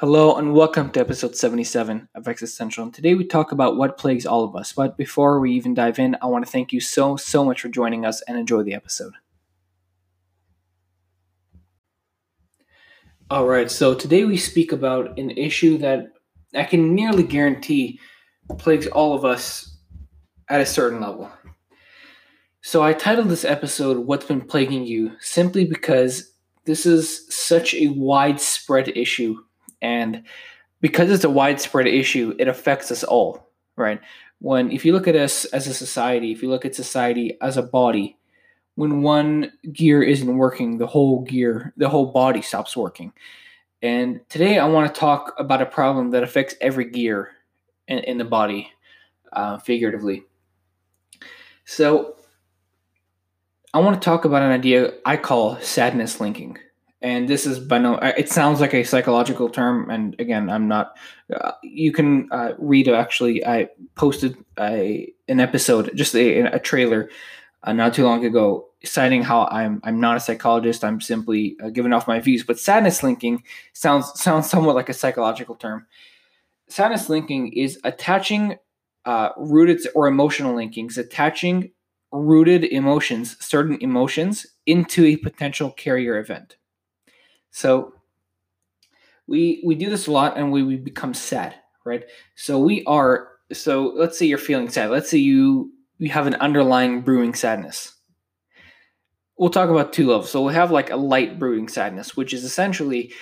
Hello and welcome to episode 77 of Existential. And today we talk about what plagues all of us. But before we even dive in, I want to thank you so, so much for joining us and enjoy the episode. All right, so today we speak about an issue that I can nearly guarantee plagues all of us at a certain level. So I titled this episode What's Been Plaguing You simply because this is such a widespread issue and because it's a widespread issue, it affects us all, right? When if you look at us as a society, if you look at society as a body, when one gear isn't working, the whole gear, the whole body stops working. And today I want to talk about a problem that affects every gear in, in the body, uh, figuratively. So I want to talk about an idea I call sadness linking and this is by no it sounds like a psychological term and again i'm not uh, you can uh, read actually i posted a an episode just a, a trailer uh, not too long ago citing how i'm i'm not a psychologist i'm simply uh, giving off my views but sadness linking sounds sounds somewhat like a psychological term. Sadness linking is attaching uh, rooted or emotional linkings attaching rooted emotions certain emotions into a potential carrier event so we we do this a lot and we, we become sad, right? So we are so let's say you're feeling sad. Let's say you you have an underlying brewing sadness. We'll talk about two levels. So we'll have like a light brewing sadness, which is essentially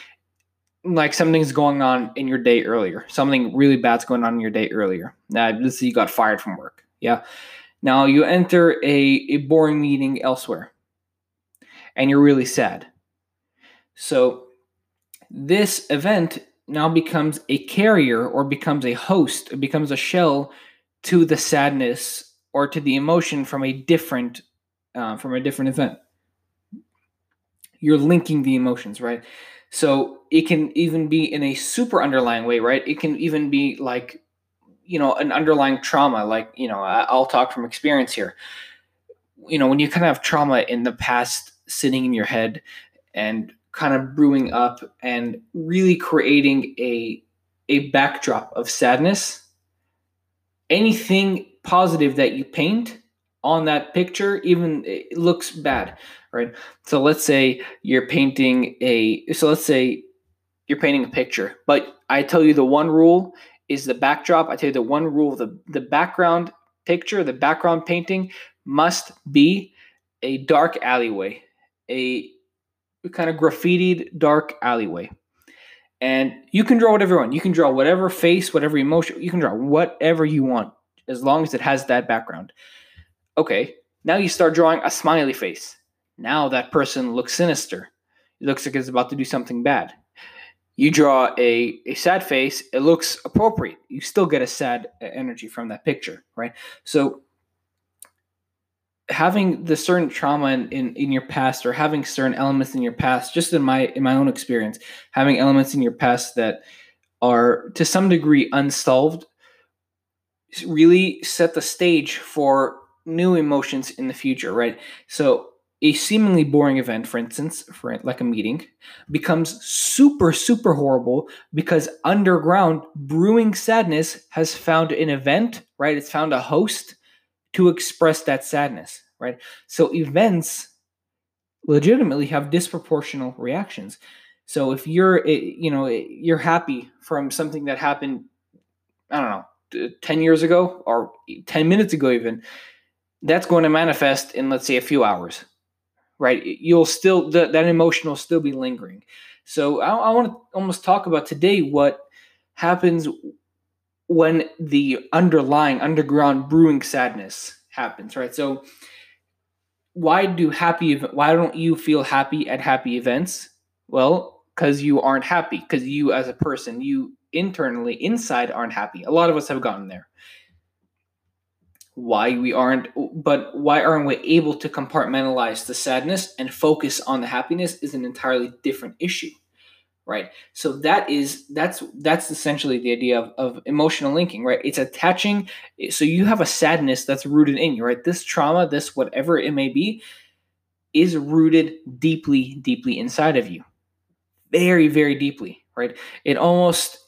like something's going on in your day earlier. Something really bad's going on in your day earlier. Now, let's say you got fired from work. Yeah. Now you enter a, a boring meeting elsewhere and you're really sad. So this event now becomes a carrier or becomes a host, it becomes a shell to the sadness or to the emotion from a different uh, from a different event. You're linking the emotions, right? So it can even be in a super underlying way, right? It can even be like, you know, an underlying trauma. Like, you know, I'll talk from experience here. You know, when you kind of have trauma in the past sitting in your head and kind of brewing up and really creating a a backdrop of sadness. Anything positive that you paint on that picture even it looks bad right? So let's say you're painting a so let's say you're painting a picture but i tell you the one rule is the backdrop. I tell you the one rule the the background picture the background painting must be a dark alleyway a kind of graffitied dark alleyway. And you can draw whatever you want. You can draw whatever face, whatever emotion, you can draw whatever you want as long as it has that background. Okay, now you start drawing a smiley face. Now that person looks sinister. It looks like it's about to do something bad. You draw a, a sad face, it looks appropriate. You still get a sad energy from that picture, right? So having the certain trauma in, in, in your past or having certain elements in your past just in my in my own experience having elements in your past that are to some degree unsolved really set the stage for new emotions in the future right? So a seemingly boring event for instance for like a meeting becomes super super horrible because underground brewing sadness has found an event right? It's found a host to express that sadness, right? So events legitimately have disproportional reactions. So if you're, eh, you know, eh, you're happy from something that happened, I don't know, 10 years ago or 10 minutes ago, even, that's going to manifest in, let's say, a few hours, right? You'll still, that, that emotion will still be lingering. So I, I want to almost talk about today what happens when the underlying underground brewing sadness happens, right? So why do happy why don't you feel happy at happy events? Well, cuz you aren't happy cuz you as a person, you internally inside aren't happy. A lot of us have gotten there. Why we aren't but why aren't we able to compartmentalize the sadness and focus on the happiness is an entirely different issue right so that is that's that's essentially the idea of, of emotional linking right it's attaching so you have a sadness that's rooted in you right this trauma this whatever it may be is rooted deeply deeply inside of you very very deeply right? It almost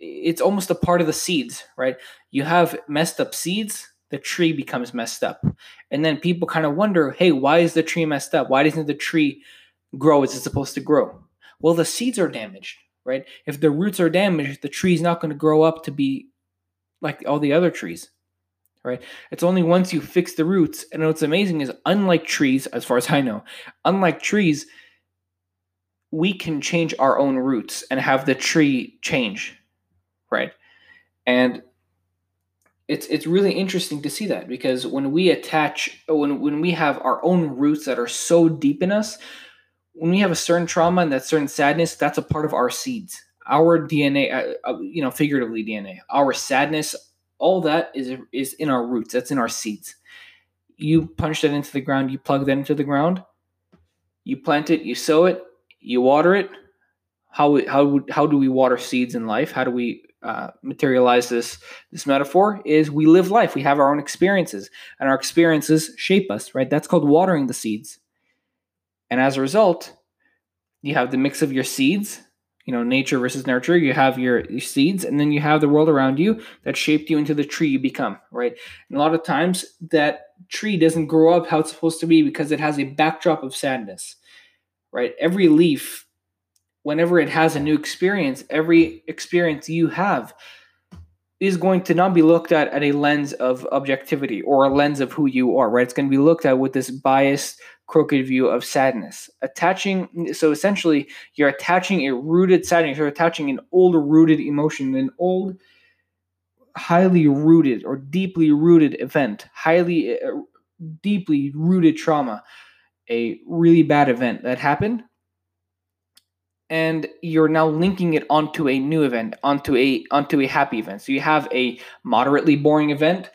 it's almost a part of the seeds, right? You have messed up seeds, the tree becomes messed up. And then people kind of wonder, hey, why is the tree messed up? Why doesn't the tree grow as it's supposed to grow? Well, the seeds are damaged, right? If the roots are damaged, the tree's not going to grow up to be like all the other trees, right? It's only once you fix the roots. And what's amazing is, unlike trees, as far as I know, unlike trees, we can change our own roots and have the tree change right? And it's it's really interesting to see that because when we attach when when we have our own roots that are so deep in us, when we have a certain trauma and that certain sadness, that's a part of our seeds, our DNA, uh, uh, you know, figuratively DNA, our sadness, all that is is in our roots. That's in our seeds. You punch that into the ground, you plug that into the ground, you plant it, you sow it, you water it. How how how do we water seeds in life? How do we uh, materialize this this metaphor is we live life we have our own experiences and our experiences shape us right that's called watering the seeds and as a result you have the mix of your seeds you know nature versus nurture. You have your, your seeds and then you have the world around you that shaped you into the tree you become right? And a lot of times that tree doesn't grow up how it's supposed to be because it has a backdrop of sadness right? Every leaf whenever it has a new experience, every experience you have is going to not be looked at at a lens of objectivity or a lens of who you are, right? It's going to be looked at with this biased, crooked view of sadness. Attaching, so essentially, you're attaching a rooted sadness, you're attaching an old rooted emotion, an old, highly rooted or deeply rooted event, highly, uh, deeply rooted trauma, a really bad event that happened and you're now linking it onto a new event, onto a onto a happy event. So you have a moderately boring event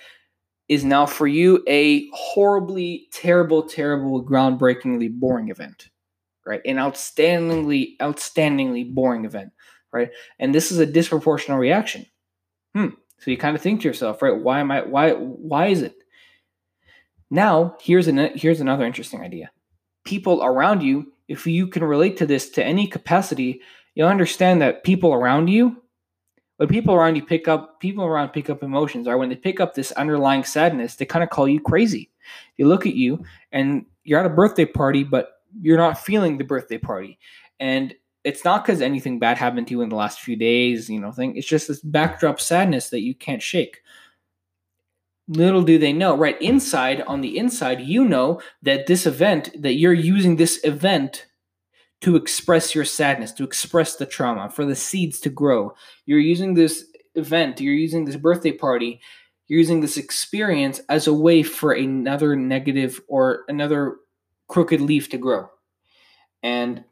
is now for you a horribly terrible terrible groundbreakingly boring event right? An outstandingly outstandingly boring event right? And this is a disproportional reaction. Hmm. So you kind of think to yourself right why am i why why is it? Now here's an here's another interesting idea. People around you if you can relate to this to any capacity, you'll understand that people around you, when people around you pick up, people around pick up emotions, or when they pick up this underlying sadness, they kind of call you crazy. They look at you and you're at a birthday party, but you're not feeling the birthday party. And it's not because anything bad happened to you in the last few days, you know, thing. It's just this backdrop sadness that you can't shake little do they know right inside on the inside you know that this event that you're using this event to express your sadness to express the trauma for the seeds to grow. You're using this event you're using this birthday party you're using this experience as a way for another negative or another crooked leaf to grow. And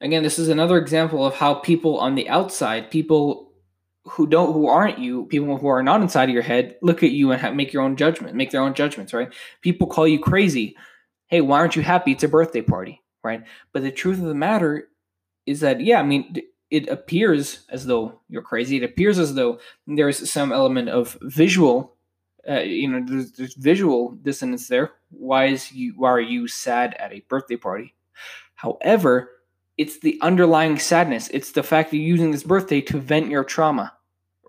again this is another example of how people on the outside people who don't who aren't you people who are not inside of your head look at you and make your own judgment make their own judgments right? People call you crazy. Hey why aren't you happy? It's a birthday party right? But the truth of the matter is that yeah i mean it appears as though you're crazy. It appears as though there's some element of visual uh, you know there's, there's visual dissonance there. Why is you why are you sad at a birthday party? However it's the underlying sadness. It's the fact that you're using this birthday to vent your trauma,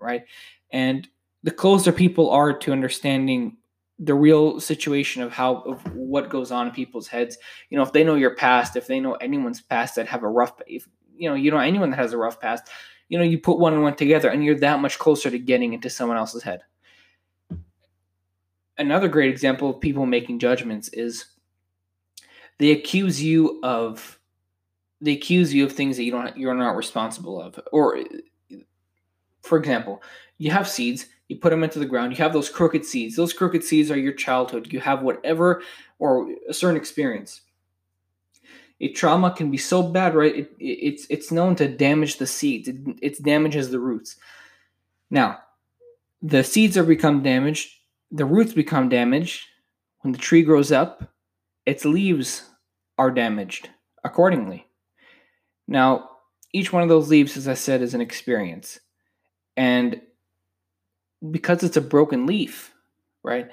right? And the closer people are to understanding the real situation of how of what goes on in people's heads, you know, if they know your past, if they know anyone's past that have a rough, if you know, you know anyone that has a rough past, you know, you put one and one together, and you're that much closer to getting into someone else's head. Another great example of people making judgments is they accuse you of they accuse you of things that you don't you're not responsible of. Or for example you have seeds you put them into the ground you have those crooked seeds. Those crooked seeds are your childhood. You have whatever or a certain experience. A trauma can be so bad right? It, it, it's it's known to damage the seeds. It, it damages the roots. Now the seeds are become damaged the roots become damaged. When the tree grows up its leaves are damaged accordingly now, each one of those leaves, as I said, is an experience. And because it's a broken leaf, right?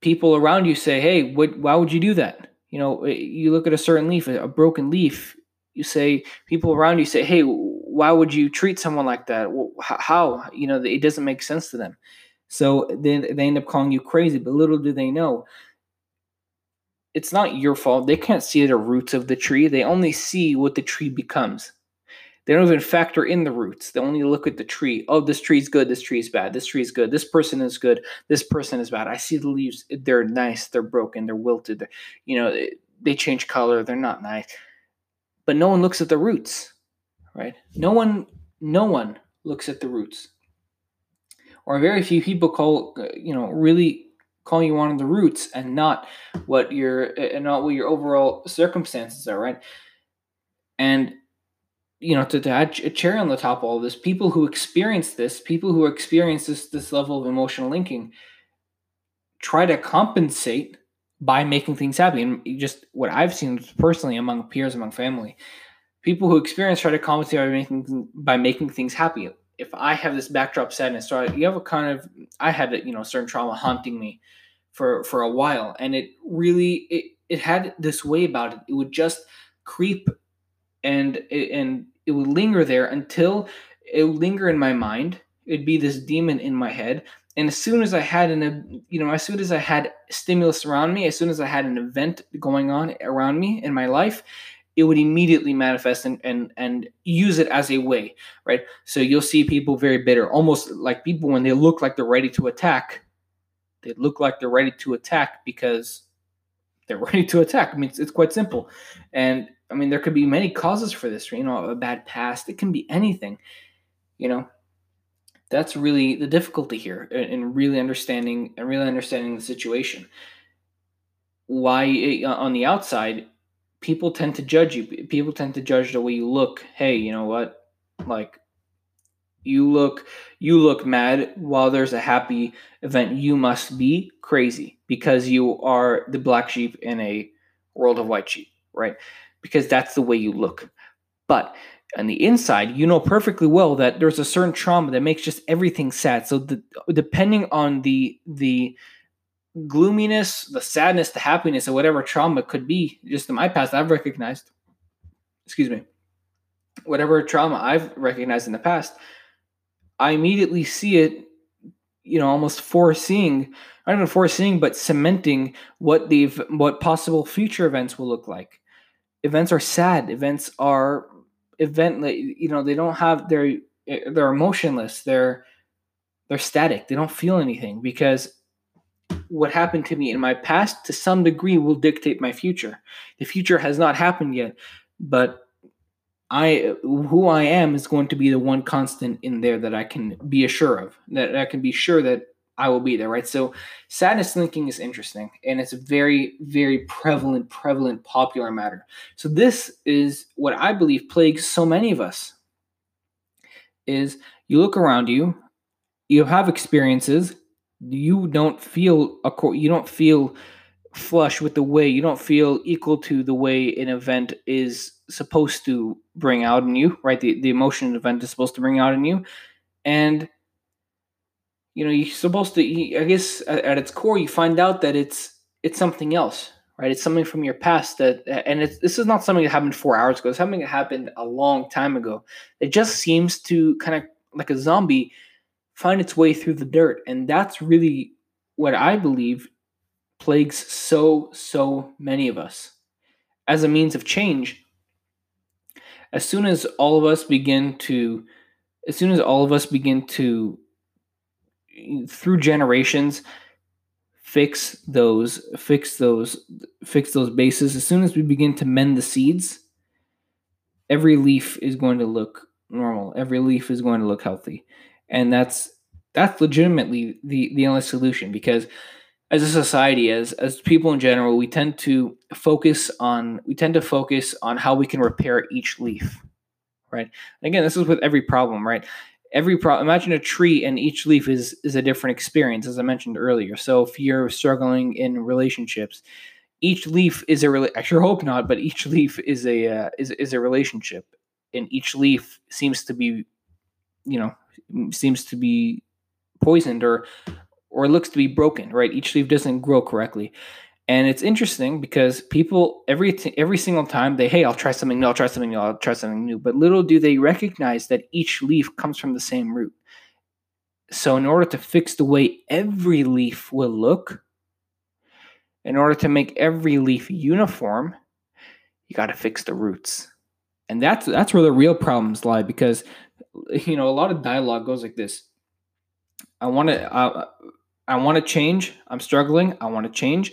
People around you say, hey, what, why would you do that? You know, eh, you look at a certain leaf, a broken leaf, you say, people around you say, hey, why would you treat someone like that? How? You know, it doesn't make sense to them. So then they end up calling you crazy. But little do they know, it's not your fault. They can't see the roots of the tree. They only see what the tree becomes. They don't even factor in the roots. They only look at the tree. Oh, this tree is good. This tree is bad. This tree is good. This person is good. This person is bad. I see the leaves. They're nice. They're broken. They're wilted. They're, you know, they change color. They're not nice. But no one looks at the roots, right? No one, no one looks at the roots. Or very few people call, uh, you know, really call you on the roots and not what your and not what your overall circumstances are, right? And you know, to, to add a cherry on the top of all this, people who experience this, people who experience this this level of emotional linking, try to compensate by making things happy. And just what I've seen personally among peers, among family, people who experience try to compensate by making by making things happy. If I have this backdrop sadness, so you have a kind of I had a, you know certain trauma haunting me for for a while, and it really it it had this way about it. It would just creep and and it would linger there until it would linger in my mind. It'd be this demon in my head. And as soon as I had an, you know, as soon as I had stimulus around me, as soon as I had an event going on around me in my life, it would immediately manifest and and and use it as a way, right? So you'll see people very bitter, almost like people when they look like they're ready to attack. They look like they're ready to attack because they're ready to attack. I mean, it's, it's quite simple, and I mean, there could be many causes for this. You know, a bad past. It can be anything. You know, that's really the difficulty here in really understanding and really understanding the situation. Why eh, on the outside, people tend to judge you. People tend to judge the way you look. Hey, you know what? Like you look you look mad while there's a happy event you must be crazy because you are the black sheep in a world of white sheep right because that's the way you look. But on the inside, you know perfectly well that there's a certain trauma that makes just everything sad. So the, depending on the the gloominess, the sadness, the happiness, or whatever trauma could be, just in my past, I've recognized. Excuse me. Whatever trauma I've recognized in the past, I immediately see it, you know, almost foreseeing, not even foreseeing, but cementing what the what possible future events will look like events are sad events are event you know they don't have they're they're emotionless they're they're static they don't feel anything because what happened to me in my past to some degree will dictate my future the future has not happened yet but i who i am is going to be the one constant in there that i can be assured of that i can be sure that I will be there, right? So sadness linking is interesting and it's a very, very prevalent, prevalent, popular matter. So this is what I believe plagues so many of us is you look around you, you have experiences, you don't feel a you don't feel flush with the way you don't feel equal to the way an event is supposed to bring out in you, right? The the emotion event is supposed to bring out in you. And you know you're supposed to i guess at, its core you find out that it's it's something else right it's something from your past that and it's this is not something that happened four hours ago it's something that happened a long time ago it just seems to kind of like a zombie find its way through the dirt. And that's really what i believe plagues so so many of us. As a means of change as soon as all of us begin to as soon as all of us begin to through generations fix those fix those fix those bases as soon as we begin to mend the seeds every leaf is going to look normal. Every leaf is going to look healthy and that's that's legitimately the the only solution because as a society as as people in general we tend to focus on we tend to focus on how we can repair each leaf right? And again this is with every problem right? Every pro imagine a tree and each leaf is is a different experience as i mentioned earlier. So if you're struggling in relationships each leaf is a really i sure hope not but each leaf is a uh, is, is a relationship. And each leaf seems to be you know seems to be poisoned or or looks to be broken right each leaf doesn't grow correctly And it's interesting because people every t- every single time they hey I'll try something new I'll try something new I'll try something new but little do they recognize that each leaf comes from the same root. So in order to fix the way every leaf will look, in order to make every leaf uniform, you got to fix the roots. And that's that's where the real problems lie because you know a lot of dialogue goes like this. I want to I, I want to change. I'm struggling. I want to change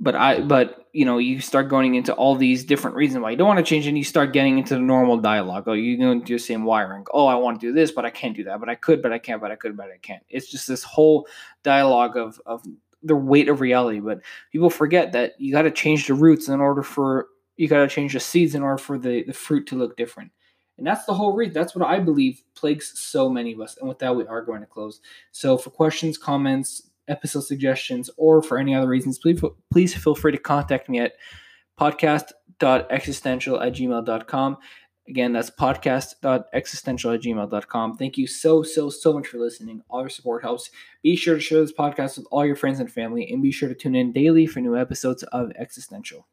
but I but you know you start going into all these different reasons why you don't want to change and you start getting into the normal dialogue. Oh, you're going to do the same wiring. Oh, I want to do this, but I can't do that. But I could, but I can't, but I could, but I can't. It's just this whole dialogue of of the weight of reality. But people forget that you got to change the roots in order for you got to change the seeds in order for the the fruit to look different. And that's the whole reason. That's what I believe plagues so many of us. And with that, we are going to close. So for questions, comments, episode suggestions, or for any other reasons, please, please feel free to contact me at podcast.existential at gmail.com. Again, that's podcast.existential at gmail.com. Thank you so, so, so much for listening. All your support helps. Be sure to share this podcast with all your friends and family, and be sure to tune in daily for new episodes of Existential.